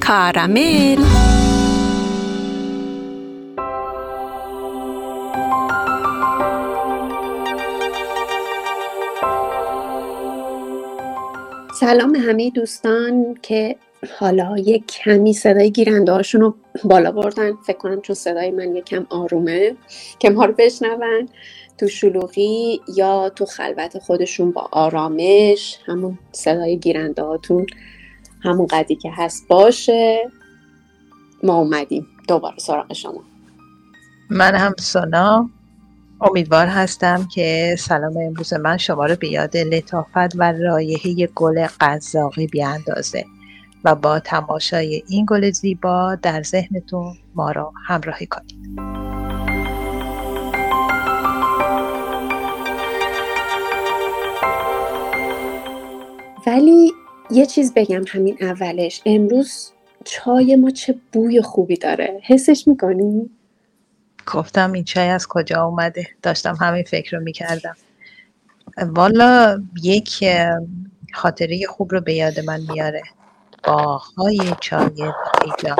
کارامل. سلام همه دوستان که حالا یک کمی صدای گیرنده هاشون رو بالا بردن. فکر کنم چون صدای من یکم آرومه. که ما رو بشنون. تو شلوغی یا تو خلوت خودشون با آرامش همون صدای گیرنده هاتون همون قدی که هست باشه. ما اومدیم. دوباره سراغ شما. من هم سونا امیدوار هستم که سلام امروز من شما رو به یاد لطافت و رایحه گل قزاقی بیاندازه و با تماشای این گل زیبا در ذهنتون ما را همراهی کنید. ولی یه چیز بگم همین اولش. امروز چای ما چه بوی خوبی داره. حسش می‌کنی؟ گفتم این چای از کجا اومده؟ داشتم همین فکر رو می‌کردم. والا یک خاطره خوب رو به یاد من میاره. باهای چای ایجا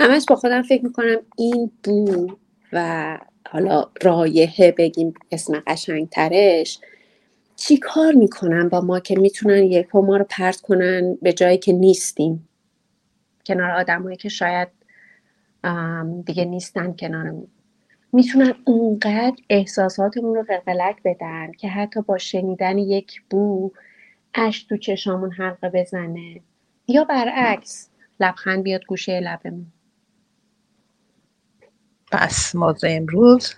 همش با خودم فکر می‌کنم این بو و حالا رایحه بگیم اسم قشنگترش. چی کار می‌کنن با ما که می‌تونن یک ما رو پرت کنن به جایی که نیستیم؟ کنار آدمایی که شاید دیگه نیستن کنارمون می‌تونن اونقدر احساساتمون رو قلقلک بدن که حتی با شنیدن یک بو اش تو چشامون حلقه بزنه. یا برعکس لبخند بیاد گوشه لبمون. پس موضوع امروز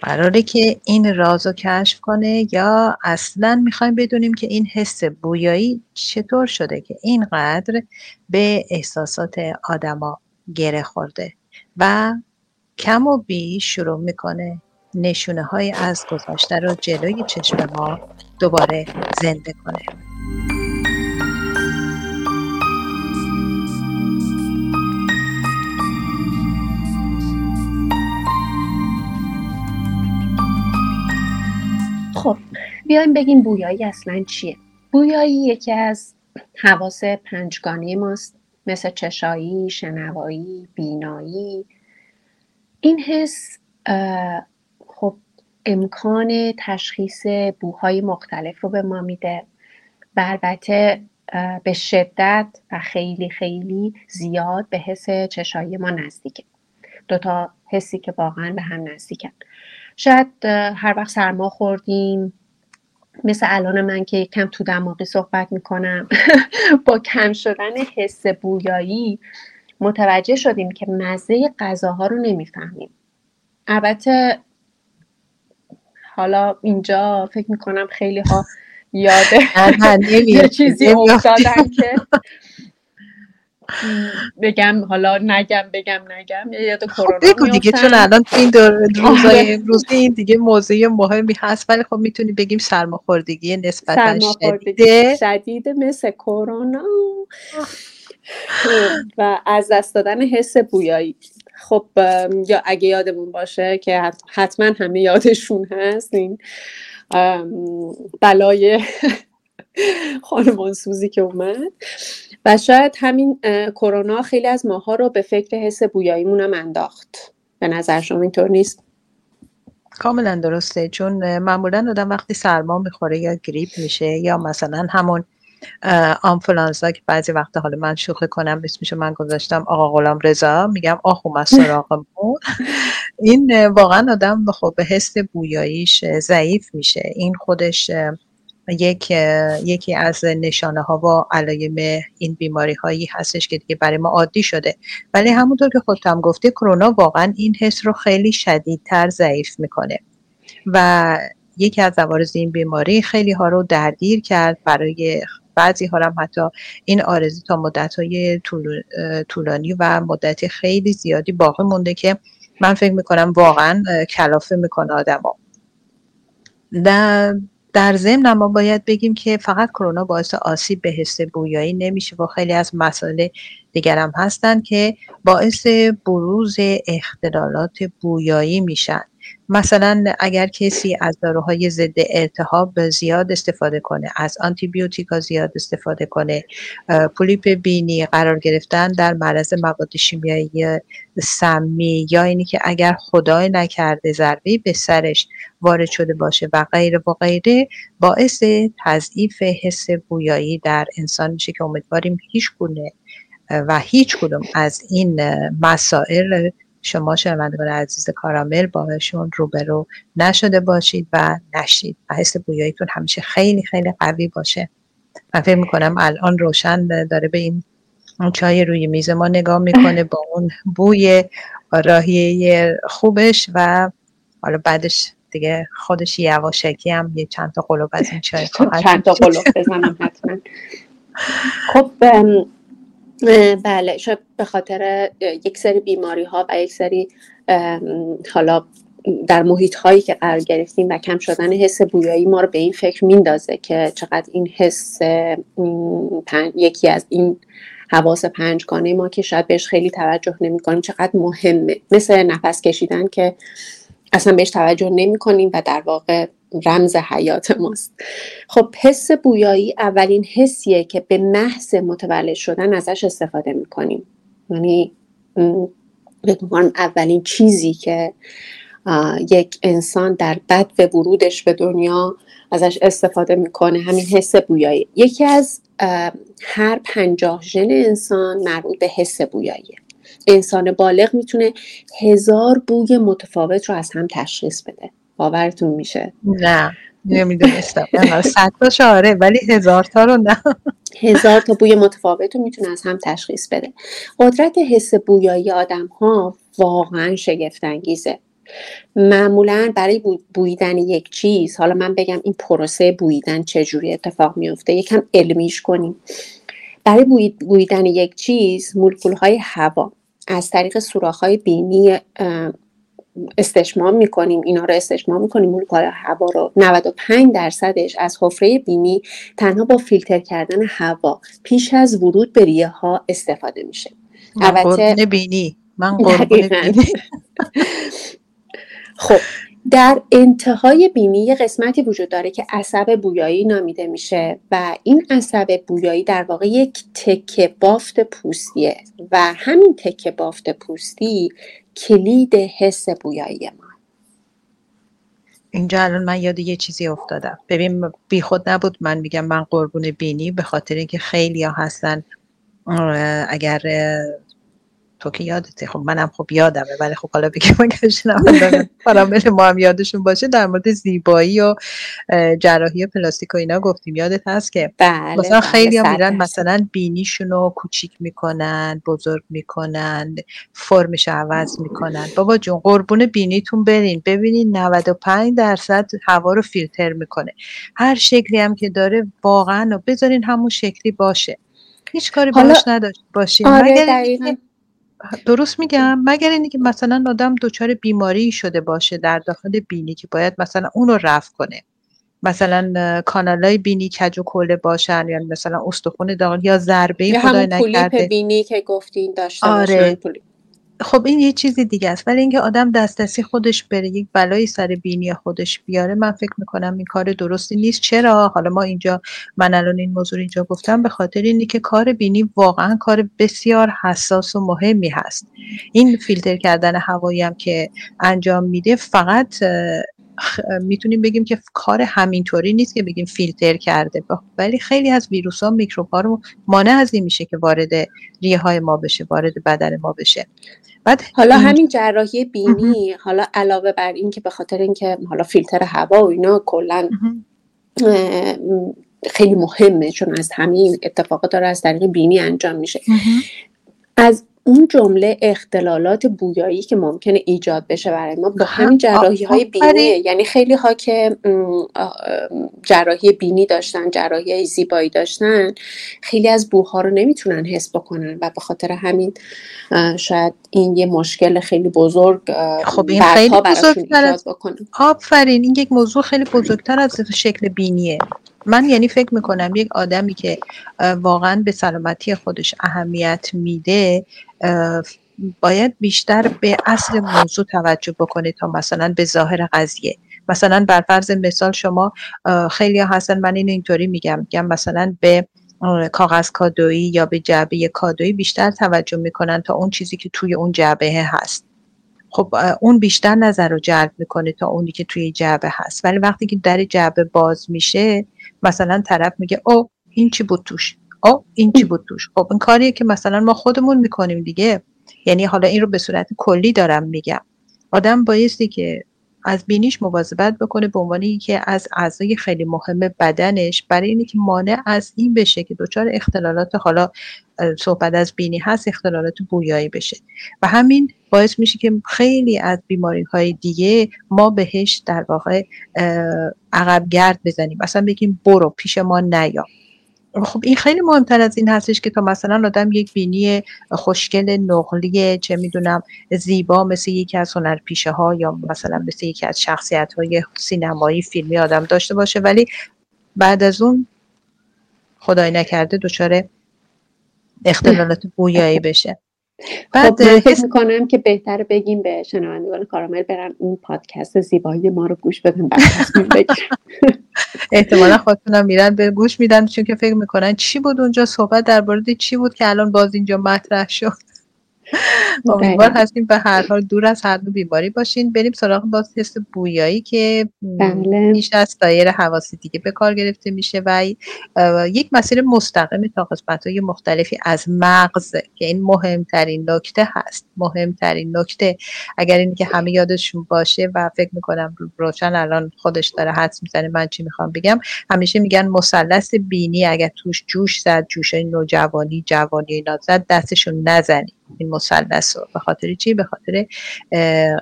قراره که این راز رو کشف کنه یا اصلا می‌خوایم بدونیم که این حس بویایی چطور شده که اینقدر به احساسات آدما گره خورده و کم و بیش شروع می‌کنه نشونه های از گذشته رو جلوی چشم ما دوباره زنده کنه. خب بیایم بگیم بویایی اصلا چیه؟ بویایی یکی از حواس پنجگانه ماست مثل چشایی، شنوایی، بینایی. این حس خب امکان تشخیص بوهای مختلف رو به ما میده و البته به شدت و خیلی خیلی زیاد به حس چشایی ما نزدیکه. دوتا حسی که واقعا به هم نزدیکن. شاید هر وقت سرما خوردیم مثل الان من که کم تو دماغی صحبت می‌کنم با کم شدن حس بویایی متوجه شدیم که مزه غذاها رو نمی‌فهمیم. البته حالا اینجا فکر می‌کنم خیلی ها یاده یه چیزی افتادن که بگم حالا نگم بگم نگم. یاد خب کرونا بگو دیگه چون الان این روزای آره. امروزی این دیگه موضوع مهمی هست ولی خب می‌تونی بگیم سرماخوردگی نسبتا شدیده. شدید مثل کرونا. و از دست دادن حس بویایی. خب یا اگه یادمون باشه که حتما همه یادشون هست این بلای خانمان سوزی که اومد. و شاید همین کرونا خیلی از ماها رو به فکر حس بویاییمون هم انداخت. به نظر شما اینطور نیست؟ کاملا درسته. چون معمولا آدم وقتی سرما می‌خوره یا گریپ میشه یا مثلا همون آنفلانزا که بعضی وقتا حالا من شوخی کنم اسمشو من گذاشتم آقا غلام رضا میگم آخو از سراغمون. این واقعا آدم خب به حس بویاییش ضعیف میشه. این خودش یک یکی از نشانه ها و علایم این بیماری هایی هستش که دیگه برای ما عادی شده. ولی همونطور که خودتم گفته کرونا واقعا این حس رو خیلی شدیدتر ضعیف می‌کنه. و یکی از عوارض این بیماری خیلی ها رو درگیر کرد. برای بعضی ها هم حتی این آرزی تا مدت های طولانی و مدت خیلی زیادی باقی مونده که من فکر می‌کنم واقعا کلافه می‌کنه آدم ها. در ضمن ما باید بگیم که فقط کرونا باعث آسیب به حس بویایی نمیشه و خیلی از مسائل دیگر هم هستن که باعث بروز اختلالات بویایی میشن. مثلا اگر کسی از داروهای ضد التهاب زیاد استفاده کنه از آنتی بیوتیکا زیاد استفاده کنه پولیپ بینی قرار گرفتن در معرض مواد شیمیایی سمی یا اینی که اگر خدای نکرده ضربه به سرش وارد شده باشه و غیره و غیره باعث تضعیف حس بویایی در انسان میشه که امیدواریم هیچ گونه و هیچ کدوم از این مسائل شما شنوندگان عزیز کارامل باهاشون روبرو نشده باشید و نشید. و حس بویاییتون همیشه خیلی خیلی قوی باشه. من فکر می‌کنم الان روشن داره به این چای روی میز ما نگاه می‌کنه با اون بوی راهیه خوبش و حالا بعدش دیگه خودش یواشکی هم یه چند تا قلوب از این چای چند تا قلوب بزنم حتما. خب بله شاید به خاطر یک سری بیماری ها و یک سری حالا در محیط هایی که قرار گرفتیم و کم شدن حس بویایی ما رو به این فکر میندازه که چقدر این حس یکی از این حواس پنجگانه ما که شاید بهش خیلی توجه نمی کنیم چقدر مهمه. مثل نفس کشیدن که اصلا بهش توجه نمی کنیم و در واقع رمز حیات ماست. خب حس بویایی اولین حسیه که به محض متولد شدن ازش استفاده می‌کنیم. یعنی اولین چیزی که یک انسان در بد و ورودش به دنیا ازش استفاده می‌کنه همین حس بویایی. یکی از هر پنجاه ژن انسان مربوط به حس بویاییه. انسان بالغ می‌تونه هزار بوی متفاوت رو از هم تشخیص بده. باورتون میشه. نه نمی‌دونستم. صد تا شاره ولی هزار تا رو نه. هزار تا بوی متفاوت رو می‌تونه از هم تشخیص بده. قدرت حس بویایی آدم ها واقعا شگفت انگیزه معمولا برای بویدن یک چیز حالا من بگم این پروسه بویدن چجوری اتفاق میفته یکم علمیش کنیم. برای بویدن یک چیز مولکول های هوا از طریق سوراخ های بینی استشمام می‌کنیم اینا رو استشمام می‌کنیم مولکول هوا رو. 95 درصدش از حفره بینی تنها با فیلتر کردن هوا پیش از ورود به ریه ها استفاده میشه. البته بینی. من قربون بینی. خب. در انتهای بینی یه قسمتی وجود داره که عصب بویایی نامیده میشه و این عصب بویایی در واقع یک تکه بافت پوستیه و همین تکه بافت پوستی کلید حس بویایی ما. اینجا الان من یاد یه چیزی افتادم. ببین بی خود نبود من میگم من قربون بینی به خاطر اینکه خیلی ها هستن اگر تو که یادته. خب منم خب یادمه ولی خب حالا بگیم اگر شنوندگان فرامل ما هم یادشون باشه در مورد زیبایی و جراحی پلاستیک و اینا گفتیم. یادت هست که بله مثلا بله، خیلی هم میرن مثلا بینیشون رو کوچیک می‌کنن بزرگ می‌کنن فرمش عوض می‌کنن. بابا جون قربون بینیتون برین. ببینین 95 درصد هوا رو فیلتر می‌کنه. هر شکلی هم که داره واقعا بذارین همون شکلی باشه. هیچ کاری باش نداشت باشین. آره درست میگم؟ مگر اینکه که مثلا آدم دچار بیماری شده باشه در داخل بینی که باید مثلا اون رو رفع کنه؟ مثلا کانالای بینی کج و کله باشن یا مثلا استخون داخل یا ضربه خدای نکرده؟ بینی که گفتین داشته آره. خب این یه چیزی دیگه است. ولی اینکه آدم دسترسی خودش بره یک بلایی سر بینی خودش بیاره من فکر می‌کنم این کار درستی نیست. چرا؟ حالا ما اینجا من الان این موضوع اینجا گفتم به خاطر اینی که کار بینی واقعا کار بسیار حساس و مهمی هست. این فیلتر کردن هوایی هم که انجام میده فقط می‌تونیم بگیم که کار همینطوری نیست که بگیم فیلتر کرده. ولی خیلی از ویروس ها میکروب ها رو مانع از این میشه که وارد ریه های ما بشه وارد بدن ما بشه. بعد حالا همین جراحی بینی حالا علاوه بر این که به خاطر اینکه حالا فیلتر هوا و اینا کلا خیلی مهمه چون از همین اتفاقات داره از طریق بینی انجام میشه. از اون جمله اختلالات بویایی که ممکنه ایجاد بشه برای ما با همین جراحی های بینی یعنی خیلی ها که جراحی بینی داشتن جراحی زیبایی داشتن خیلی از بوها رو نمی‌تونن حس بکنن و به خاطر همین شاید این یه مشکل خیلی بزرگ خب این خیلی بزرگتر از آفرین این یک موضوع خیلی بزرگتر از شکل بینیه. من یعنی فکر می‌کنم یک آدمی که واقعا به سلامتی خودش اهمیت میده باید بیشتر به اصل موضوع توجه بکنه تا مثلا به ظاهر قضیه. مثلا بر فرض مثال شما خیلی هستن من این اینطوری میگم. میگم مثلا به کاغذ کادویی یا به جعبه کادویی بیشتر توجه می‌کنن تا اون چیزی که توی اون جعبه هست. خب اون بیشتر نظر رو جلب می‌کنه تا اونی که توی جعبه هست. ولی وقتی که در جعبه باز میشه مثلا طرف میگه او این چی بود توش؟ او این چی بود توش؟ خب این کاریه که مثلا ما خودمون می‌کنیم دیگه. یعنی حالا این رو به صورت کلی دارم میگم. آدم بایستی که از بینیش مواظبت بکنه به عنوان که از اعضای خیلی مهم بدنش برای اینکه که مانع از این بشه که دچار اختلالات حالا صحبت از بینی هست اختلالات بویایی بشه. و همین باعث میشه که خیلی از بیماری های دیگه ما بهش در واقع عقب گرد بزنیم. مثلا بگیم برو پیش ما نیا. خب این خیلی مهمتر از این هستش که تا مثلا آدم یک بینی خوشگل نقلی چه می‌دونم زیبا مثل یکی از هنرپیشه ها یا مثلا مثل یکی از شخصیت های سینمایی فیلمی آدم داشته باشه. ولی بعد از اون خدای نکرده دچار اختلالات بویایی بشه. بعد خب فکر می‌کنم که بهتر بگیم به شنوندگان کارامل برن اون پادکست زیبایی ما رو گوش بدن احتمالا خودتونم میرن به گوش میدن چون که فکر می‌کنن چی بود اونجا صحبت در چی بود که الان باز اینجا مطرح شد. امیدوار هستیم به هر حال دور از هر بیماری باشین. بریم سراغ باز تست بویایی که بله. بیش از سایر حواسی دیگه به کار گرفته میشه و یک مسیر مستقیم تا قسمت های مختلفی از مغز که این مهمترین نکته هست. مهمترین نکته اگر این که همه یادشون باشه و فکر می‌کنم روشن الان خودش داره حدس می‌زنه من چی می‌خوام بگم همیشه میگن مثلث بینی اگر توش جوش زد جوش نوجوانی جوانی اینا زد دستشون نزنی. این مثلث رو به خاطر چی؟ به خاطر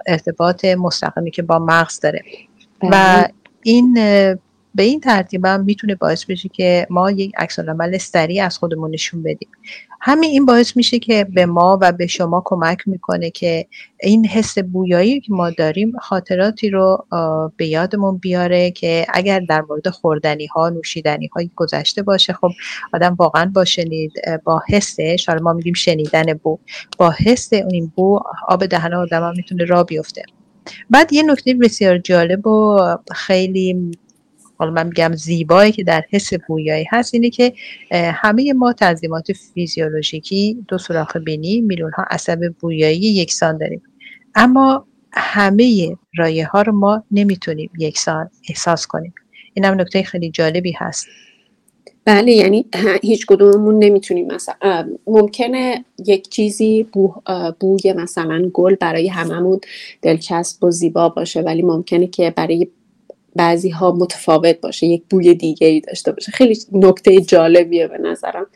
ارتباط مستقیمی که با مغز داره. و بله. این به این ترتیب هم می‌تونه باعث بشه که ما یک عکس عمل سریع از خودمون نشون بدیم. همین این باعث میشه که به ما و به شما کمک می‌کنه که این حس بویایی که ما داریم خاطراتی رو به یادمون بیاره که اگر در مورد خوردنی ها نوشیدنی های گذشته باشه خب آدم واقعا با شنید با حسش حالا ما میگیم شنیدن بو با حس این بو آب دهن آدم می‌تونه را بیفته. بعد یه نکته بسیار جالب و خیلی حالا من میگم زیبایی که در حس بویایی هست اینه که همه ما تنظیمات فیزیولوژیکی دو سوراخ بینی میلیون ها عصب بویایی یکسان داریم. اما همه رایه ها رو ما نمی‌تونیم یکسان احساس کنیم. این هم نکته خیلی جالبی هست. بله یعنی هیچ کدوممون نمی‌تونیم مثلا ممکنه یک چیزی بو، بوی مثلا گل برای هممون دلچسب و زیبا باشه ولی ممکنه که برای بعضی ها متفاوت باشه یک بوی دیگه ای داشته باشه خیلی نکته جالبیه به نظرم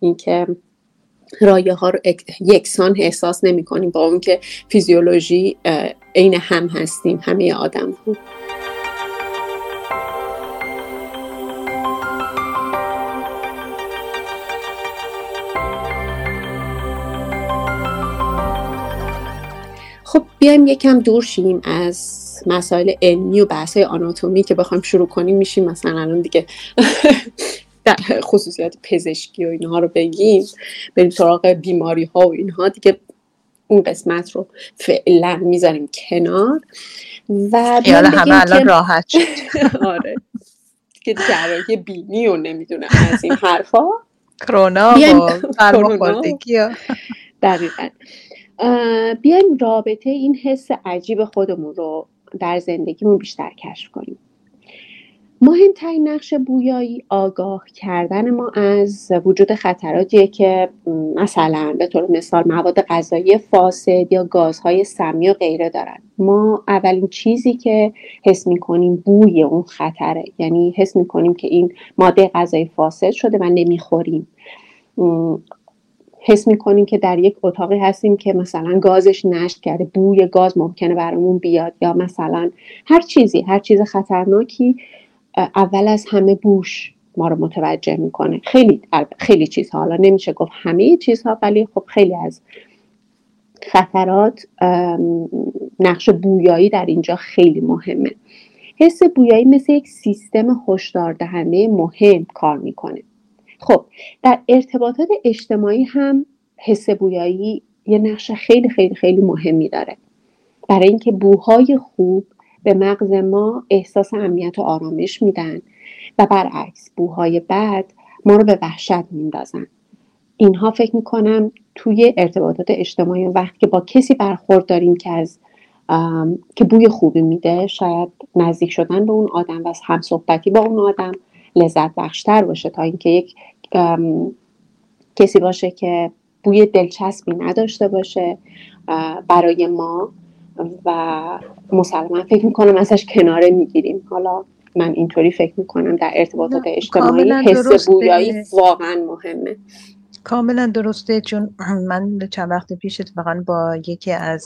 اینکه رایه ها رو یکسان احساس نمی کنیم با اون که فیزیولوژی عین هم هستیم همه آدم ها. خب بیایم یکم دور شیم از مسائل علمی و بحث آناتومی که بخوایم شروع کنیم. میشیم مثلا الان دیگه در خصوصیات پزشکی و اینها رو بگیم. بریم سراغ بیماری ها و اینها. دیگه اون قسمت رو فعلا می‌ذاریم کنار. و همه الان راحت شد. آره. که جراحی بینی و نمی‌دونم از این حرفا. کرونا و دقیقا. بیایم رابطه این حس عجیب خودمون رو در زندگیمون بیشتر کشف کنیم. مهمترین نقش بویایی آگاه کردن ما از وجود خطراتیه که مثلا به طور مثال مواد غذایی فاسد یا گازهای سمی و غیره دارن. ما اولین چیزی که حس می‌کنیم بوی اون خطره. یعنی حس می‌کنیم که این ماده غذایی فاسد شده و نمی‌خوریم. حس می‌کنیم که در یک اتاقی هستیم که مثلا گازش نشت کرده بوی گاز ممکنه برامون بیاد یا مثلا هر چیزی هر چیز خطرناکی اول از همه بوش ما رو متوجه می‌کنه. خیلی خیلی چیزها. حالا نمیشه گفت همه چیزها ولی خب خیلی از خطرات نقش بویایی در اینجا خیلی مهمه. حس بویایی مثل یک سیستم هشدار دهنده مهم کار می‌کنه. خب در ارتباطات اجتماعی هم حس بویایی یه نقش خیلی خیلی خیلی مهمی داره. برای اینکه بوهای خوب به مغز ما احساس امنیت و آرامش میدن و برعکس بوهای بد ما رو به وحشت میندازن. اینها فکر می‌کنم توی ارتباطات اجتماعی وقتی که با کسی برخورد داریم که از که بوی خوبی میده شاید نزدیک شدن به اون آدم و هم صحبتی با اون آدم لذت بخشتر باشه تا اینکه یک کسی باشه که بوی دلچسبی نداشته باشه برای ما و مسلما فکر می‌کنم ازش کناره می‌گیریم. حالا من اینطوری فکر می‌کنم در ارتباطات اجتماعی حس بویایی واقعا مهمه. کاملا درسته چون من چند وقت پیش اتفاقا با یکی از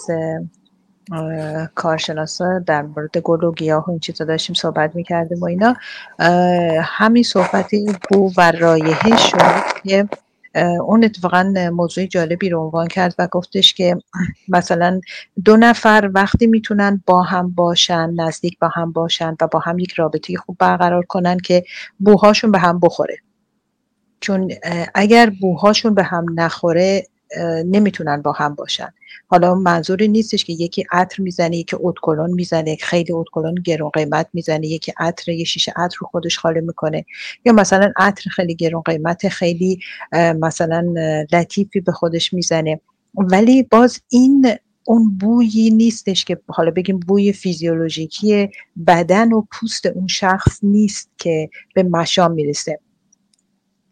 کارشناسا در مورد گل و گیاه و این چیزا داشتیم صحبت می‌کردیم و اینا. همین صحبتی بو و رایحه شد که اون اتفاقا موضوع جالبی رو عنوان کرد و گفتش که مثلا دو نفر وقتی می‌تونن با هم باشن نزدیک با هم باشن و با هم یک رابطه خوب برقرار کنن که بوهاشون به هم بخوره. چون اگر بوهاشون به هم نخوره نمی‌تونن با هم باشن. حالا منظوری نیستش که یکی عطر می‌زنه یکی اتکلون می‌زنه خیلی اتکلون گرون قیمت می‌زنه یکی عطر یه شیشه عطر رو خودش خالی می‌کنه. یا مثلا عطر خیلی گرون قیمت خیلی مثلا لطیفی به خودش می‌زنه. ولی باز این اون بویی نیستش که حالا بگیم بوی فیزیولوژیکی بدن و پوست اون شخص نیست که به مشام می‌رسه.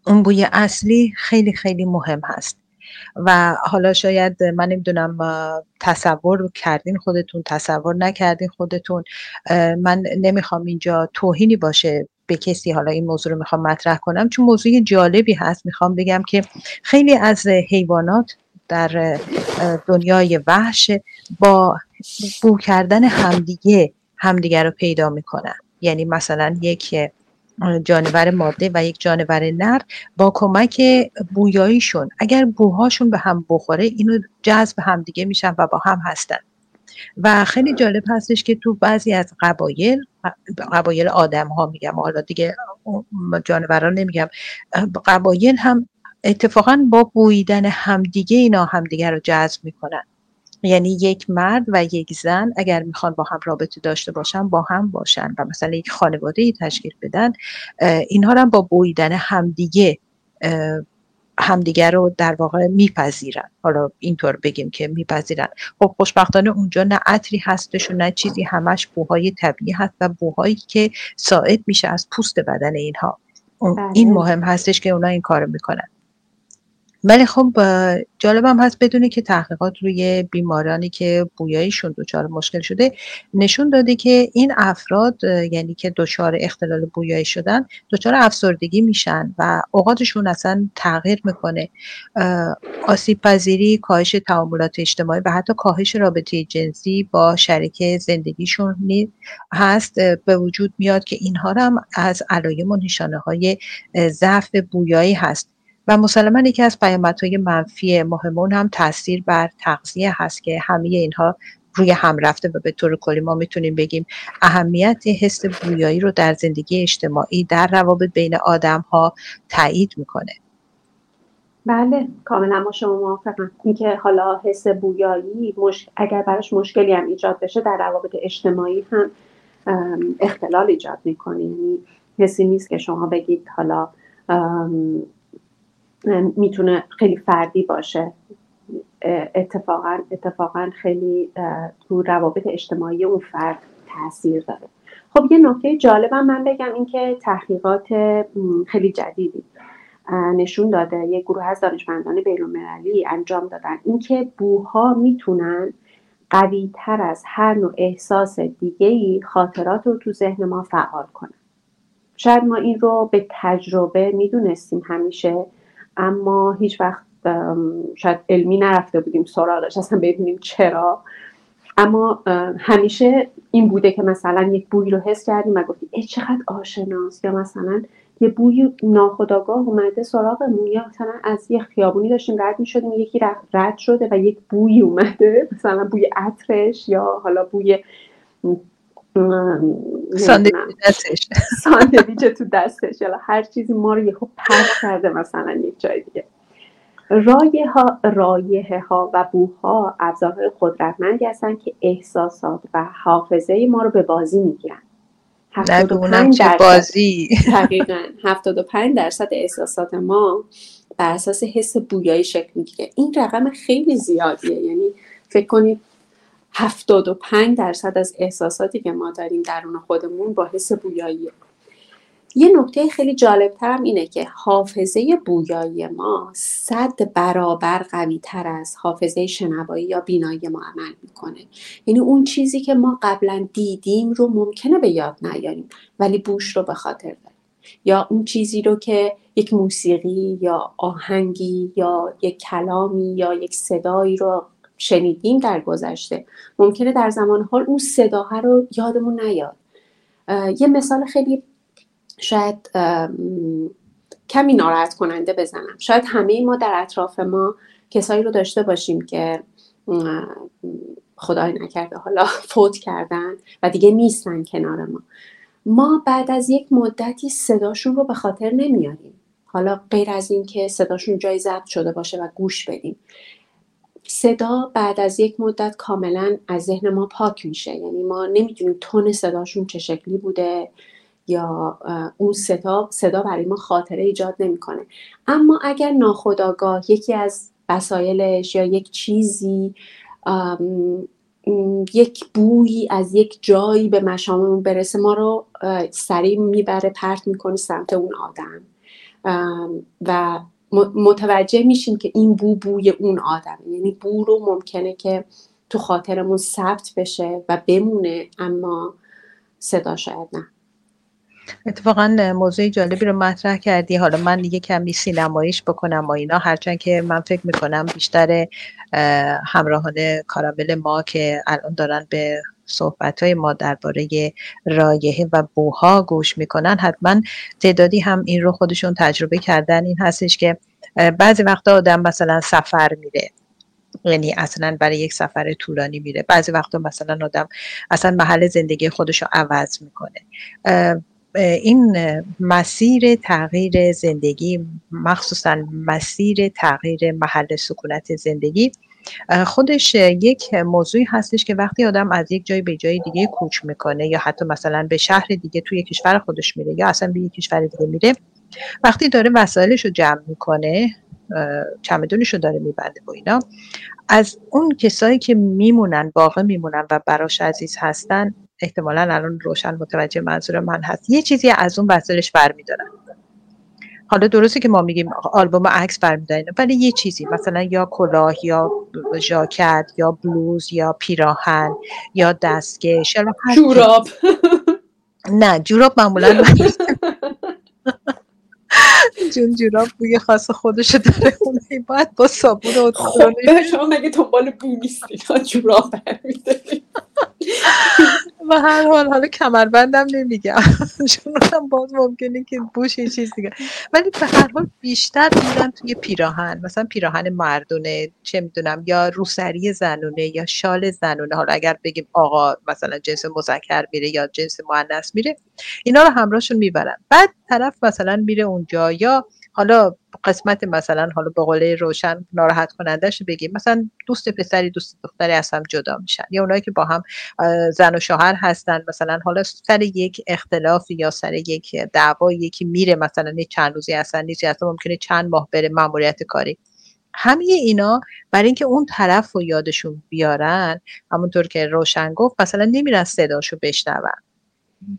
اون بوی اصلی خیلی خیلی مهم هست. و حالا شاید من نمی‌دونم تصور کردین خودتون تصور نکردین خودتون من نمی‌خوام اینجا توهینی باشه به کسی حالا این موضوع رو می‌خوام مطرح کنم چون موضوع جالبی هست. می‌خوام بگم که خیلی از حیوانات در دنیای وحش با بو کردن همدیگه همدیگه رو پیدا می‌کنن. یعنی مثلا یک جانور ماده و یک جانور نر با کمک بویاییشون. اگر بوهاشون به هم بخوره اینو جذب هم دیگه میشن و با هم هستن. و خیلی جالب هستش که تو بعضی از قبایل قبایل آدم ها میگم حالا دیگه جانوران نمیگم قبایل هم اتفاقا با بویدن همدیگه اینا همدیگه رو جذب می‌کنن. یعنی یک مرد و یک زن اگر می‌خوان با هم رابطه داشته باشن با هم باشن و مثلا یک خانواده ای تشکیل بدن اینها هم با بویدن همدیگه همدیگه رو در واقع میپذیرن. حالا اینطور بگیم که میپذیرن. خب خوشبختانه اونجا نه عطری هستش و نه چیزی همش بوهای طبیعی هست و بوهایی که ساعد میشه از پوست بدن اینها. این بله. مهم هستش که اونا این کارو می‌کنن. ولی خب جالبم هست بدونه که تحقیقات روی بیمارانی که بویاییشون دچار مشکل شده نشون داده که این افراد یعنی که دچار اختلال بویایی شدن دچار افسردگی میشن و اوقاتشون اصلا تغییر می‌کنه. آسیب پذیری کاهش تعاملات اجتماعی و حتی کاهش رابطه جنسی با شریک زندگیشون هست. به وجود میاد که اینها هم از علائم و نشانه های ضعف بویایی هست. و مسلما یکی از پیامدهای منفی مهمون هم تاثیر بر تغذیه هست که همه اینها روی هم رفته و به طور کلی ما می‌تونیم بگیم اهمیت حس بویایی رو در زندگی اجتماعی در روابط بین آدم ها تایید می‌کنه. بله کاملا ما شما موافقم. اینکه حالا حس بویایی اگر براش مشکلی هم ایجاد بشه در روابط اجتماعی هم اختلال ایجاد می‌کنه. یعنی حسی نیست که شما بگید حالا می‌تونه خیلی فردی باشه. اتفاقا اتفاقا خیلی تو روابط اجتماعی اون فرد تاثیر داره. خب یه نکته جالبم من بگم اینکه تحقیقات خیلی جدیدی نشون داده. یک گروه از دانشمندان بینالمللی انجام دادن. اینکه بوها می‌تونن قوی تر از هر نوع احساس دیگه خاطرات رو تو ذهن ما فعال کنن. شاید ما این رو به تجربه می‌دونستیم همیشه. اما هیچ وقت شاید علمی نرفته بودیم سراغش اصلا ببینیم چرا. اما همیشه این بوده که مثلا یک بوی رو حس کردیم و گفتیم ای چقدر آشناست. یا مثلا یه بوی ناخداگاه اومده سراغمون. یا مثلا از یه خیابونی داشتیم رد می‌شدیم یکی رد شده و یک بوی اومده مثلا بوی عطرش یا حالا بوی ساندویچ تو دستش. یا هر چیزی ما رو یهو پرد کرده مثلا یک جای دیگه. رایه ها, رایه ها و بوها ابزارهای قدرتمندی هستن که احساسات و حافظه ما رو به بازی می‌گیرن. 75 درصد بازی. دقیقا. 75 درصد احساسات ما بر اساس حس بویایی شکل می‌گیره. این رقم خیلی زیادیه. یعنی فکر کنید 75 درصد از احساساتی که ما داریم درون خودمون با حس بویاییه یه نکته خیلی جالبترم اینه که حافظه بویایی ما صد برابر قوی تر از حافظه شنوایی یا بینایی ما عمل می‌کنه. یعنی اون چیزی که ما قبلا دیدیم رو ممکنه به یاد نیاریم ولی بوش رو به خاطر داریم. یا اون چیزی رو که یک موسیقی یا آهنگی یا یک کلامی یا یک صدایی رو شنیدیم در گذشته ممکنه در زمان حال اون صداها رو یادمون نیاد. یه مثال خیلی شاید کمی ناراحت کننده بزنم. شاید همه ما در اطراف ما کسایی رو داشته باشیم که خدای نکرده حالا فوت کردن و دیگه نیستن کنار ما. ما بعد از یک مدتی صداشون رو به خاطر نمیاریم. حالا غیر از اینکه صداشون جای ضبط شده باشه و گوش بدیم. صدا بعد از یک مدت کاملا از ذهن ما پاک میشه. یعنی ما نمی‌دونیم تون صداشون چه شکلی بوده یا اون صدا صدا برای ما خاطره ایجاد نمی‌کنه. اما اگر ناخداگاه یکی از وسایلش یا یک چیزی یک بویی از یک جایی به مشاممون برسه ما رو سریع می‌بره پرت می‌کنه سمت اون آدم. و متوجه میشیم که این بو بوی اون آدم یعنی بو رو ممکنه که تو خاطرمون ثبت بشه و بمونه اما صدا شاید نه. اتفاقا موضوع جالبی رو مطرح کردی. حالا من دیگه کمی سینماییش بکنم و اینا. هرچند که من فکر می‌کنم بیشتر همراهان کارابل ما که الان دارن به صحبت های ما درباره رایحه و بوها گوش می‌کنن. حتما تعدادی هم این رو خودشون تجربه کردن. این هستش که بعضی وقتا آدم مثلا سفر میره. یعنی اصلا برای یک سفر طولانی میره. بعضی وقتا مثلا آدم اصلا محل زندگی خودش رو عوض می‌کنه. این مسیر تغییر زندگی مخصوصا مسیر تغییر محل سکونت زندگی خودش یک موضوعی هستش که وقتی آدم از یک جای به جای دیگه کوچ می‌کنه یا حتی مثلا به شهر دیگه توی کشور خودش میره یا اصلا به یک کشور دیگه میره وقتی داره وسایلش رو جمع می‌کنه چمدونش رو داره میبنده و اینا از اون کسایی که میمونن باقی میمونن و براش عزیز هستن احتمالا الان روشن متوجه منظور من هست یه چیزی از اون وسایلش برمیدارن. حالا درسته که ما میگیم آلبوم عکس برمیدارن ولی یه چیزی مثلا یا کلاه یا ژاکت یا بلوز یا پیراهن یا دستکش جوراب. نه جوراب معمولا جون جوراب بوی خاص خودشو داره اونه باید با صابون و خب شما مگه دنبال بو نیستید؟ جوراب برمیدارید. و هر حال حالا کمربندم نمیگم. چون هم باز ممکنه که بوش یه چیز دیگه. ولی به هر حال بیشتر میرن توی پیراهن. مثلا پیراهن مردونه چه می‌دونم یا روسری زنونه یا شال زنونه. حالا اگر بگیم آقا مثلا جنس مذکر میره یا جنس مؤنث میره اینا رو همراهشون می‌برن. بعد طرف مثلا میره اونجا یا حالا قسمت مثلا حالا به روشن ناراحت کنندهش بگیم. مثلا دوست پسری دوست دختری از هم جدا میشن. یا اونایی که با هم زن و شوهر هستن مثلا حالا سر یک اختلاف یا سر یک دعوا یکی میره مثلا چند روزی اصلا نیست اصلا ممکنه چند ماه بره ماموریت کاری. همه اینا برای اینکه اون طرف رو یادشون بیارن همونطور که روشن گفت مثلا نمیرن صداشو بشنون.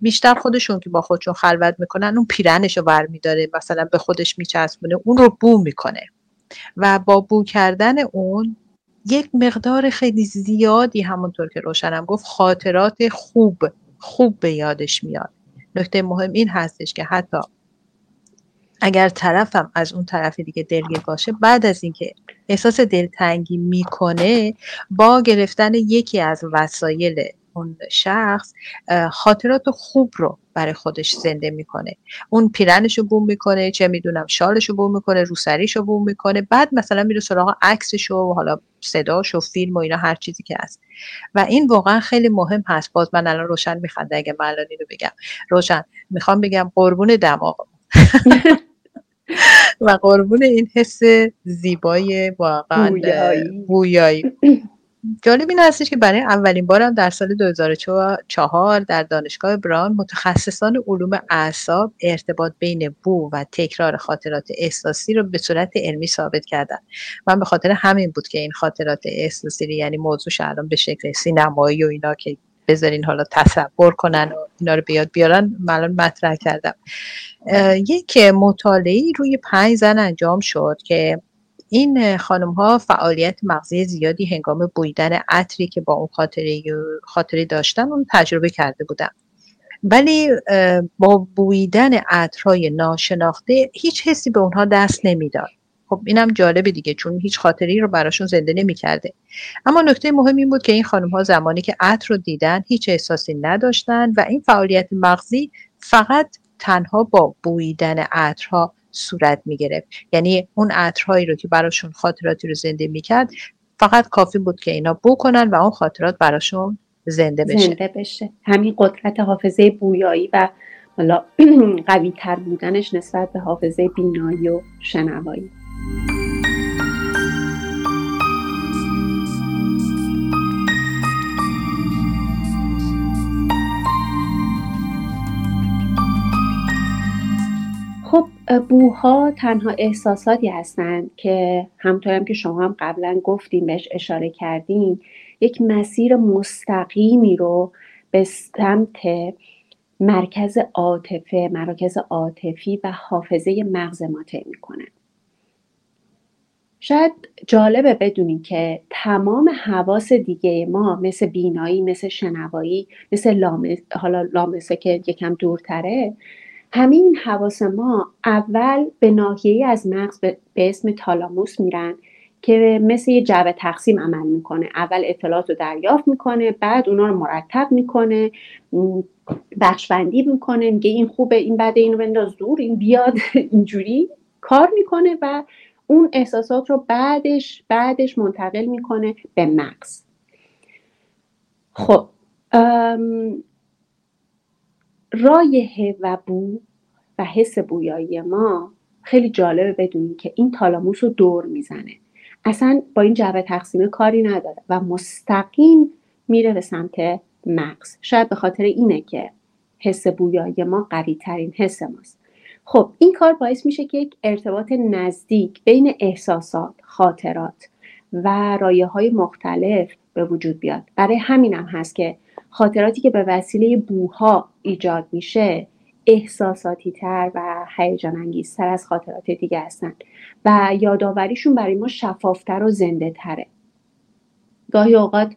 بیشتر خودشون که با خودشون خلوت می‌کنن اون پیرنش رو برمیداره مثلا به خودش میچسبونه اون رو بو می‌کنه. و با بو کردن اون یک مقدار خیلی زیادی همونطور که روشنم گفت خاطرات خوب خوب به یادش میاد. نکته مهم این هستش که حتی اگر طرفم از اون طرف دیگه دلگیر باشه بعد از اینکه احساس دلتنگی می‌کنه با گرفتن یکی از وسایل اون شخص خاطرات خوب رو برای خودش زنده می‌کنه. اون پیرنش رو بوم می‌کنه چه می‌دونم شالش رو بوم می‌کنه روسریش رو بوم می‌کنه بعد مثلا میره سراغ عکسش و حالا صداش و فیلم و اینا هر چیزی که هست. و این واقعا خیلی مهم هست. باز من الان روشن میخنده اگه من الان اینو بگم. روشن می‌خوام بگم قربون دماغ و قربون این حس زیبای واقعا بویایی. جالب این هستش که برای اولین بارم در سال 2004 در دانشگاه براون متخصصان علوم اعصاب ارتباط بین بو و تکرار خاطرات احساسی رو به صورت علمی ثابت کردن. من به خاطر همین بود که این خاطرات احساسی یعنی موضوع الان به شکل سینمایی و اینا که بذارین حالا تصور کنن و اینا رو بیاد بیارن من مطرح کردم. یک مطالعه روی پنج زن انجام شد که این خانم ها فعالیت مغزی زیادی هنگام بویدن عطری که با اون خاطره خاطری داشتن اون تجربه کرده بودن ولی با بویدن عطرهای ناشناخته هیچ حسی به اونها دست نمی‌داد. خب اینم جالبه دیگه چون هیچ خاطری رو براشون زنده نمی‌کرده. اما نکته مهم این بود که این خانم ها زمانی که عطر رو دیدن هیچ احساسی نداشتن و این فعالیت مغزی فقط تنها با بویدن عطرها صورت می گرفت یعنی اون عطرهایی رو که براشون خاطراتی رو زنده می‌کرد فقط کافی بود که اینا بو کنن و اون خاطرات براشون زنده بشه. زنده بشه. همین قدرت حافظه بویایی و حالا قوی تر بودنش نسبت به حافظه بینایی و شنوایی. خب بوها تنها احساساتی هستند که همطورم که شما هم قبلا گفتیم بهش اشاره کردین یک مسیر مستقیمی رو به سمت مرکز عاطفه مراکز عاطفی و حافظه مغز ما طی می‌کنن شاید جالبه بدونیم که تمام حواس دیگه ما مثل بینایی مثل شنوایی مثل لامس، حالا لامسه که یکم دورتره همین حواس ما اول به ناحیه از مغز به اسم تالاموس میرن که مثل یه جعبه تقسیم عمل می‌کنه. اول اطلاعات رو دریافت می‌کنه بعد اونا رو مرتب می‌کنه بخشبندی می‌کنه میگه این خوبه این بده اینو بنداز دور این بیاد اینجوری کار می‌کنه و اون احساسات رو بعدش بعدش منتقل می‌کنه به مغز. خب رایه و بو و حس بویایی ما خیلی جالبه بدونیم که این تالاموس رو دور می‌زنه. اصلا با این جعبه تقسیم کاری نداره و مستقیم میره به سمت مغز. شاید به خاطر اینه که حس بویایی ما قوی ترین حس ماست. خب این کار باعث میشه که یک ارتباط نزدیک بین احساسات خاطرات و رایه های مختلف به وجود بیاد. برای همینم هم هست که خاطراتی که به وسیله بوها ایجاد میشه احساساتی تر و هیجان انگیزتر از خاطرات دیگه هستن و یادآوریشون برای ما شفافتر و زنده تره گاهی اوقات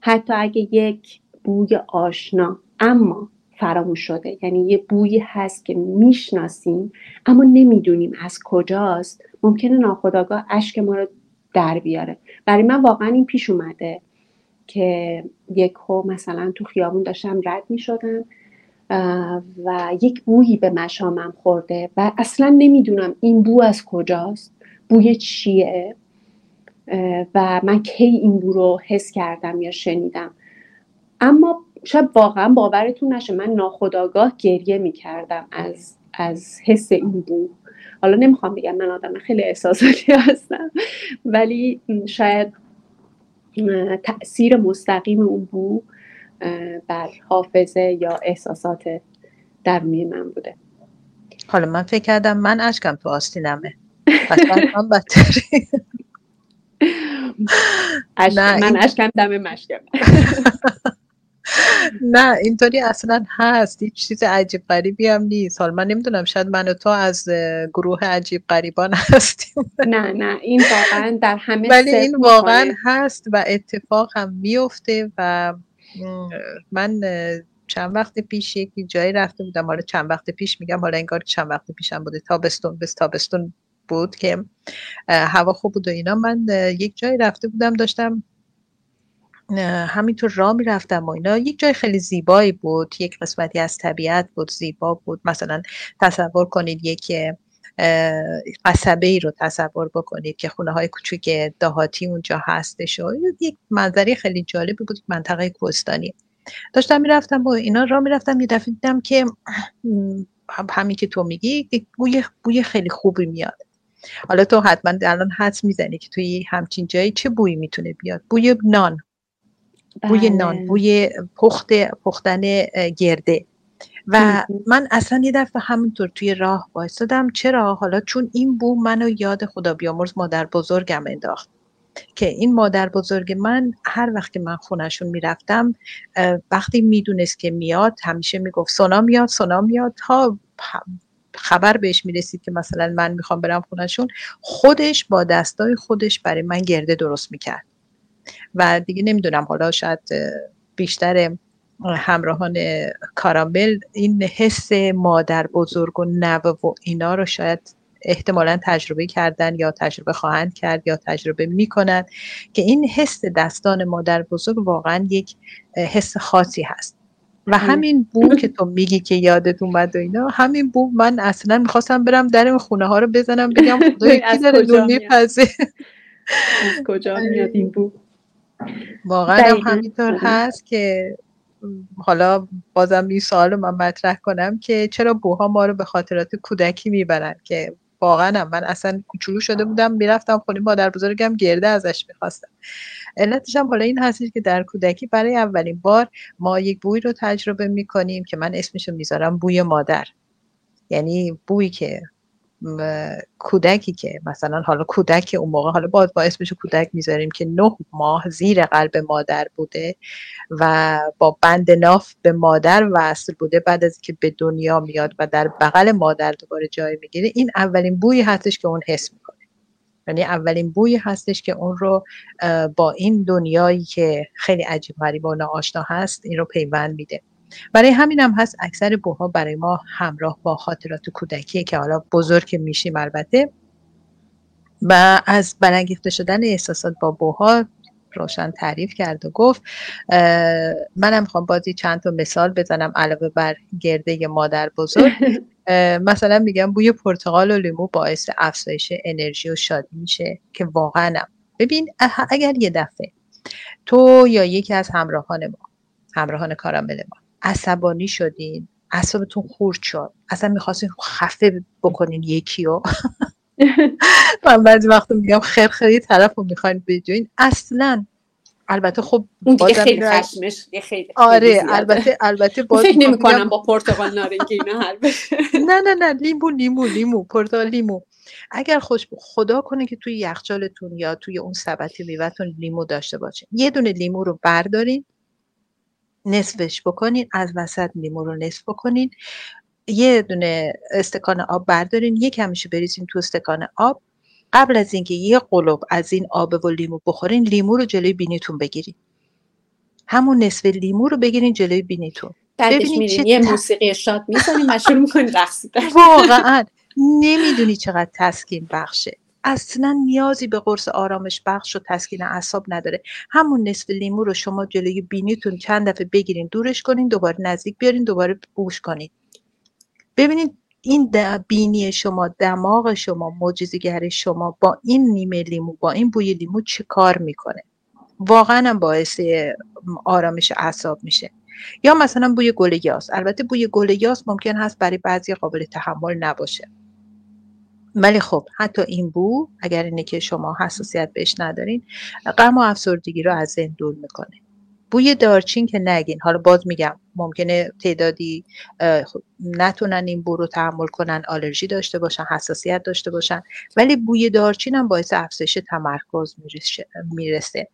حتی اگه یک بوی آشنا اما فراموش شده یعنی یه بویی هست که می‌شناسیم اما نمی‌دونیم از کجاست ممکنه ناخداگاه اشک ما رو در بیاره. برای من واقعا این پیش اومده. که یک هو مثلا تو خیابون داشتم رد می شدم و یک بویی به مشامم خورده و اصلا نمی‌دونم این بو از کجاست بوی چیه؟ و من کی این بو رو حس کردم یا شنیدم. اما شاید واقعا باورتون نشه من ناخداگاه گریه می‌کردم از از حس این بو. حالا نمی‌خوام بگم من آدم خیلی احساساتی هستم ولی شاید تاثیر مستقیم اون بو بر حافظه یا احساسات درونی من بوده. حالا من فکر کردم من اشکم تو آستینمه. پس من بدتری من اشکم دم مشکم. نه اینطوری اصلا هست. هیچ چیز عجیب غریبی هم نیست. حالا من نمی‌دونم شاید من و تو از گروه عجیب غریبان هستیم. نه نه این واقعا در همه ولی این واقعا هست و اتفاق هم میفته و من چند وقت پیش یکی جایی رفته بودم. حالا چند وقت پیش میگم حالا انگار چند وقت پیشم بوده. تابستون بس تابستون بود که هوا خوب بود و اینا. من یک جایی رفته بودم داشتم همینطور راه می‌رفتم و اینا. یک جای خیلی زیبایی بود یک قسمتی از طبیعت بود زیبا بود. مثلا تصور کنید یک قصبه ای رو تصور بکنید که خونه های کوچیک دهاتی اونجا هستش و یک منظری خیلی جالبی بود منطقه کوستانی داشتم می‌رفتم با اینا را می‌رفتم. دفعه دیدم که همین که تو میگی بوی, بوی خیلی خوبی میاد. حالا تو حتما الان حدس می‌زنی که توی همچین جایی چه بویی می‌تونه بیاد؟ بوی نان. بوی بله. نان بوی پخت پختن گرده. و من اصلا یه دفعه همونطور توی راه وایستادم. چرا؟ حالا چون این بو منو یاد خدا بیامرز مادر بزرگم انداخت. که این مادر بزرگ من هر وقت که من خونشون می‌رفتم وقتی می‌دونست که میاد همیشه می‌گفت سونا میاد سونا میاد. تا خبر بهش می‌رسید که مثلا من می‌خوام برم خونشون خودش با دستای خودش برای من گرده درست می‌کرد. و دیگه نمی‌دونم حالا شاید بیشتر همراهان کارامل این حس مادر بزرگ و نوه و اینا رو شاید احتمالا تجربه کردن یا تجربه خواهند کرد یا تجربه می‌کنن که این حس دستان مادر بزرگ واقعا یک حس خاصی هست. و همین بو که تو میگی که یادت اومد و اینا همین بو من اصلا می‌خواستم برم در این خونه ها رو بزنم بگم خدای کی داره میپزه؟ از کجا میاد این بو؟ واقعا هم همینطور هست که حالا بازم این سوال رو من مطرح کنم که چرا بوها ما رو به خاطرات کودکی می‌برن که واقعا من اصلا کوچولو شده بودم می‌رفتم خونه مادر بزرگم گرده ازش می‌خواستم. علتش هم حالا این هستش که در کودکی برای اولین بار ما یک بوی رو تجربه می‌کنیم که من اسمش رو می‌ذارم بوی مادر. یعنی بویی که کودکی که مثلا حالا کودک اون موقع حالا باز با اسمش کودک می‌ذاریم که نه ماه زیر قلب مادر بوده و با بند ناف به مادر وصل بوده بعد از که به دنیا میاد و در بغل مادر دوباره جای می‌گیره این اولین بویی هستش که اون حس می‌کنه. یعنی اولین بویی هستش که اون رو با این دنیایی که خیلی عجیب غریب و ناآشنا هست این رو پیوند میده. برای همین هم هست اکثر بوها برای ما همراه با خاطرات کودکی که حالا بزرگ میشیم البته. و از برانگیخته شدن احساسات با بوها روشن تعریف کرد و گفت منم می‌خوام بازی چند تا مثال بزنم علاوه بر گرده مادر بزرگ. مثلا میگم بوی پرتقال و لیمو باعث افزایش انرژی و شادی میشه که واقعا ببین اگر یه دفعه تو یا یکی از همراهان ما همراهان کارامل ما عصبانی شدین اعصابتون خورد شد. اصلا می‌خواستین خفه بکنین یکی رو من بعضی وقت میگم خیر خیلی طرف رو می‌خواین بجوین. اصلا. البته خب اون دیگه خیلی خشمش خیلی آره البته البته باز فکر نمی کنم با پرتقال نارنگی اینا حل نه نه نه لیمو لیمو لیمو پرتقال لیمو اگر خوش خدا کنه که توی یخچالتون یا توی اون سبد میوهتون لیمو داشته باشه یه دونه لیمو رو بردارین. نصفش بکنین از وسط لیمو رو نصف بکنین. یه دونه استکان آب بردارین یه کمیشو بریزین تو استکان آب. قبل از اینکه یه قلوب از این آب و لیمو بخورین لیمو رو جلوی بینیتون بگیرین. همون نصف لیمو رو بگیرین جلوی بینیتون. ببینید چه یه موسیقی شاد می‌زنیم و شروع می‌کنین رقصیدن واقعا. نمی‌دونی چقدر تسکین بخشه. اصلا نیازی به قرص آرامش بخش و تسکین اعصاب نداره. همون نصف لیمو رو شما جلوی بینیتون چند دفعه بگیرین دورش کنین دوباره نزدیک بیارین دوباره بوش کنین. ببینید این بینی شما دماغ شما معجزه‌گر شما با این نیمه لیمو با این بوی لیمو چه کار می‌کنه؟ واقعا باعث آرامش اعصاب میشه. یا مثلا بوی گل یاس. البته بوی گل یاس ممکن هست برای بعضی قابل تحمل نباشه. ولی خب حتی این بو اگر اینه که شما حساسیت بهش ندارین غم و افسردگی رو از ذهن دور می‌کنه. بوی دارچین که نگین. حالا باز میگم ممکنه تعدادی نتونن این بو رو تحمل کنن آلرژی داشته باشن حساسیت داشته باشن ولی بوی دارچین هم باعث افزایش تمرکز می‌رسه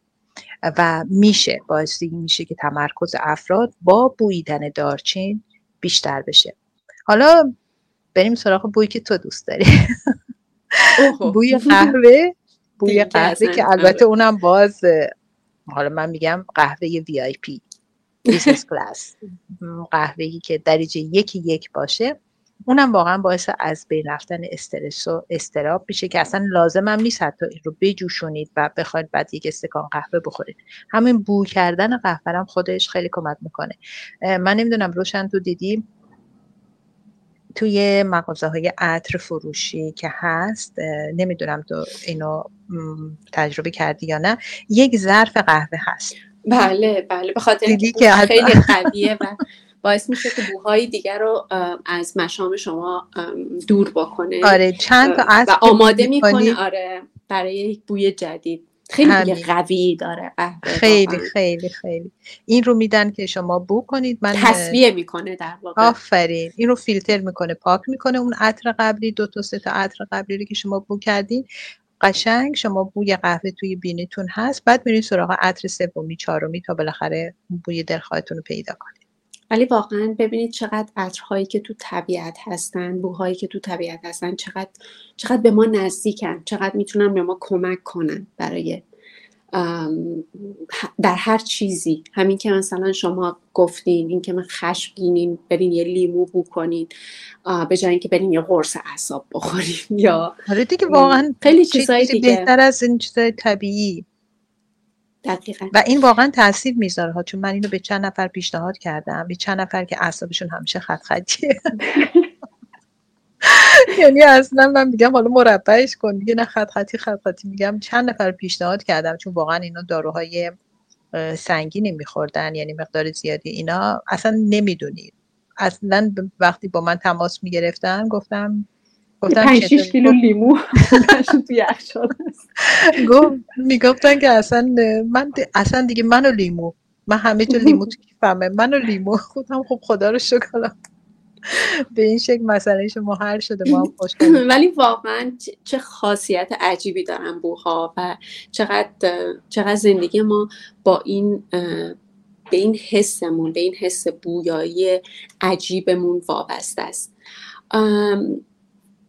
و میشه باعث میشه که تمرکز افراد با بویدن دارچین بیشتر بشه. حالا بریم سراغ بویی که تو دوست داری. بوی قهوه بوی قهوه که البته آره. اونم باز حالا من میگم قهوه VIP. business class قهوه‌ای که درجه یک یک باشه. اونم واقعا باعث از بین رفتن استرس و اضطراب میشه که اصلا لازم هم نیست حتی این رو بجوشونید و بخواید بعد یک استکان قهوه بخورید. همین بو کردن قهوه هم خودش خیلی کمک می‌کنه. من نمی‌دونم روشن تو دیدی؟ توی مغازه های عطر فروشی که هست نمی‌دونم تو اینو تجربه کردی یا نه یک ظرف قهوه هست. بله بله به خاطر که خیلی قویه و باعث میشه که بوهای دیگر رو از مشام شما دور بکنه. آره چند تا و آماده می‌کنه آره برای یک بوی جدید. خیلی قوی داره. خیلی خیلی خیلی. این رو میدن که شما بو کنید من تصویه می‌کنه در واقع. آفرین. این رو فیلتر می‌کنه پاک می‌کنه. اون عطر قبلی دو تا سه تا عطر قبلی رو که شما بو کردین قشنگ شما بوی قهوه توی بینیتون هست. بعد میرین سراغ عطر سومی چهارمی تا بالاخره بوی دلخواهتون رو پیدا کنید. ولی واقعا ببینید چقدر عطرهایی که تو طبیعت هستن بوهایی که تو طبیعت هستن چقدر چقدر به ما نزدیکن چقدر می‌تونن به ما کمک کنن برای در هر چیزی. همین که مثلا شما گفتین این که من خشمگینین برین یه لیمو بو کنین به جای اینکه برین یه قرص اعصاب بخورین یا آره دیگه واقعا خیلی چیزای دیگه. بهتر از این چیزای طبیعی. دقیقا. و این واقعا تاثیر می‌ذاره ها چون من اینو به چند نفر پیشنهاد کردم. به چند نفر که اعصابشون همیشه خط خطیه یعنی اصلا من میگم حالا مربعش کن. میگه نه خط خطی خط خطی میگم. چند نفر پیشنهاد کردم چون واقعا اینا داروهای سنگینی میخوردن یعنی مقدار زیادی اینا. اصلا نمی‌دونید اصلا وقتی با من تماس می‌گرفتن گفتم گفتم 5 کیلو لیمو. تو یخچال گفت می‌گفتن که اصلا من اصلا دیگه منو لیمو. من همه جا لیمو تو کیفمه. منو لیمو. خودم خب خدا رو شکر. به این شکل مسئله شما حل شده ما ولی واقعا چه خاصیت عجیبی دارن بوها و چقدر چقدر زندگی ما با این به این حسمون به این حس بویایی عجیبمون وابسته است.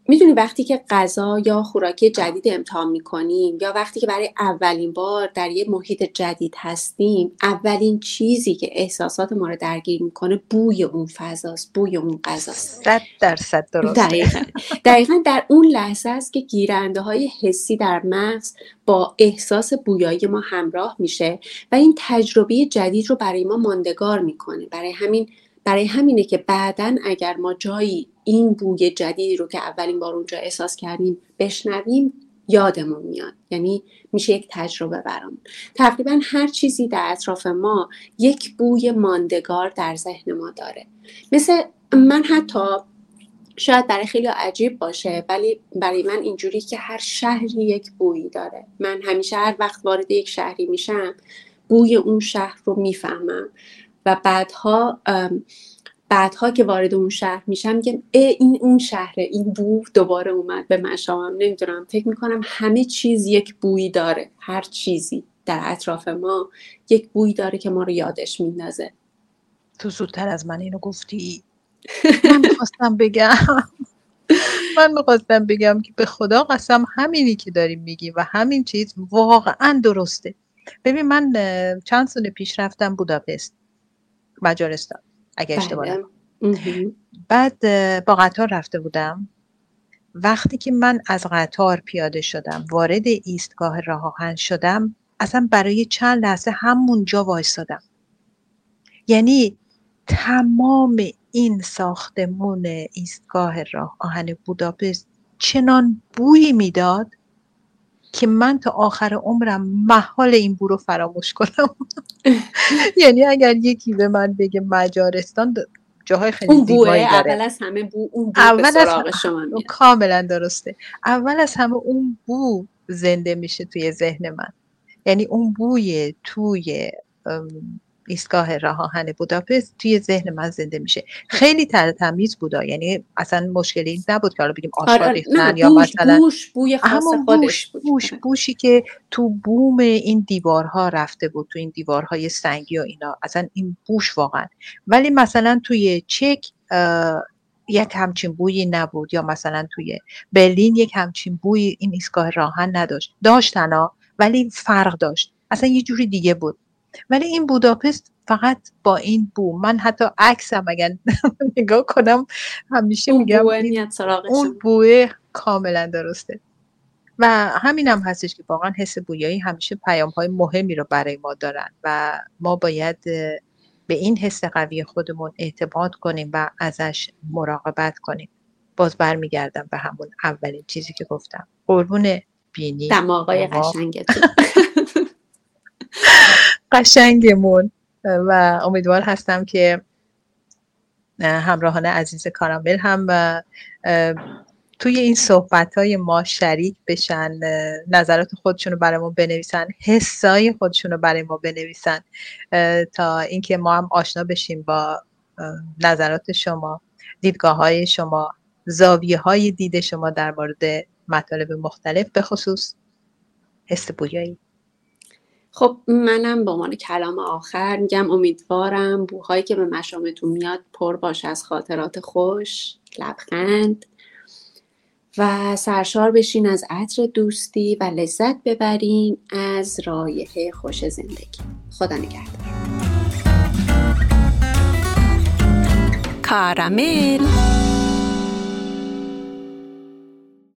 می‌دونی وقتی که غذا یا خوراکی جدید امتحان می‌کنیم یا وقتی که برای اولین بار در یه محیط جدید هستیم اولین چیزی که احساسات ما رو درگیر می‌کنه بوی اون فضاست بوی اون غذاست. صد درصد درسته. دقیقا. دقیقا در اون لحظه است که گیرنده های حسی در مغز با احساس بویایی ما همراه میشه و این تجربه جدید رو برای ما ماندگار می‌کنه. برای همین برای همینه که بعدا اگر ما جایی این بوی جدیدی رو که اولین بار اونجا احساس کردیم بشنویم یادمون میاد. یعنی میشه یک تجربه برامون. تقریبا هر چیزی در اطراف ما یک بوی ماندگار در ذهن ما داره. مثل من حتی شاید برای خیلی عجیب باشه ولی برای من اینجوری که هر شهری یک بویی داره. من همیشه هر وقت وارد یک شهری میشم بوی اون شهر رو می‌فهمم. و بعدها بعدها که وارد اون شهر میشم میگم این اون شهره این بو دوباره اومد به مشامم نمی‌دونم فکر می‌کنم همه چیز یک بویی داره. هر چیزی در اطراف ما یک بویی داره که ما رو یادش میندازه. تو زودتر از من اینو گفتی. من می‌خواستم بگم. من می‌خواستم بگم که به خدا قسم همینی که داریم میگیم و همین چیز واقعا درسته. ببین من چند سال پیش رفتم بوداپست مجارستان. اگه اشتباه بله. بعد با قطار رفته بودم. وقتی که من از قطار پیاده شدم وارد ایستگاه راه آهن شدم اصلا برای چند لحظه همونجا وایستادم. یعنی تمام این ساختمون ایستگاه راه آهن بوداپست چنان بویی می‌داد که من تا آخر عمرم محال این بو رو فراموش کنم. یعنی اگر یکی به من بگه مجارستان جاهای خیلی اون بوه اول از همه بو اون بو اول به سراغ شما میاد. کاملا درسته. اول از همه اون بو زنده میشه توی ذهن من. یعنی اون بوی توی ایستگاه راه آهن بوداپست توی ذهن من زنده میشه. خیلی تر تمیز بودا. یعنی اصلا مشکلی نبود که حالا بگیم آشغال آره، ریختن یا مثلا بوش بوی خاص بوش, بوش بوشی که تو بوم این دیوارها رفته بود تو این دیوارهای سنگی و اینا. اصلا این بوش واقعا. ولی مثلا توی چک یک همچین بویی نبود. یا مثلا توی برلین یک همچین بوی این ایستگاه راهن نداشت. داشتن ولی فرق داشت. اصلا یه جوری دیگه بود. ولی این بوداپست فقط با این بو. من حتی عکسم اگر نگاه کنم همیشه میگم اون بوه کاملا درسته. و همین هم هستش که واقعا حس بویایی همیشه پیام های مهمی رو برای ما دارن و ما باید به این حس قوی خودمون اعتماد کنیم و ازش مراقبت کنیم. باز برمیگردم به همون اولین چیزی که گفتم. قربون بینی دماغای قشنگتون. قشنگمون. و امیدوار هستم که همراهان عزیز کارامل هم توی این صحبت های ما شریک بشن نظرات خودشون رو برای ما بنویسن حسای خودشون رو برای ما بنویسن تا اینکه ما هم آشنا بشیم با نظرات شما دیدگاه های شما زاویه های دید شما در مورد مطالب مختلف به خصوص حس بویایی. خب منم به عنوان کلام آخر میگم امیدوارم بوهایی که به مشامتون میاد پر باشه از خاطرات خوش لبخند و سرشار بشین از عطر دوستی و لذت ببرین از رایحه خوش زندگی. خدا نگهدار. کارامل.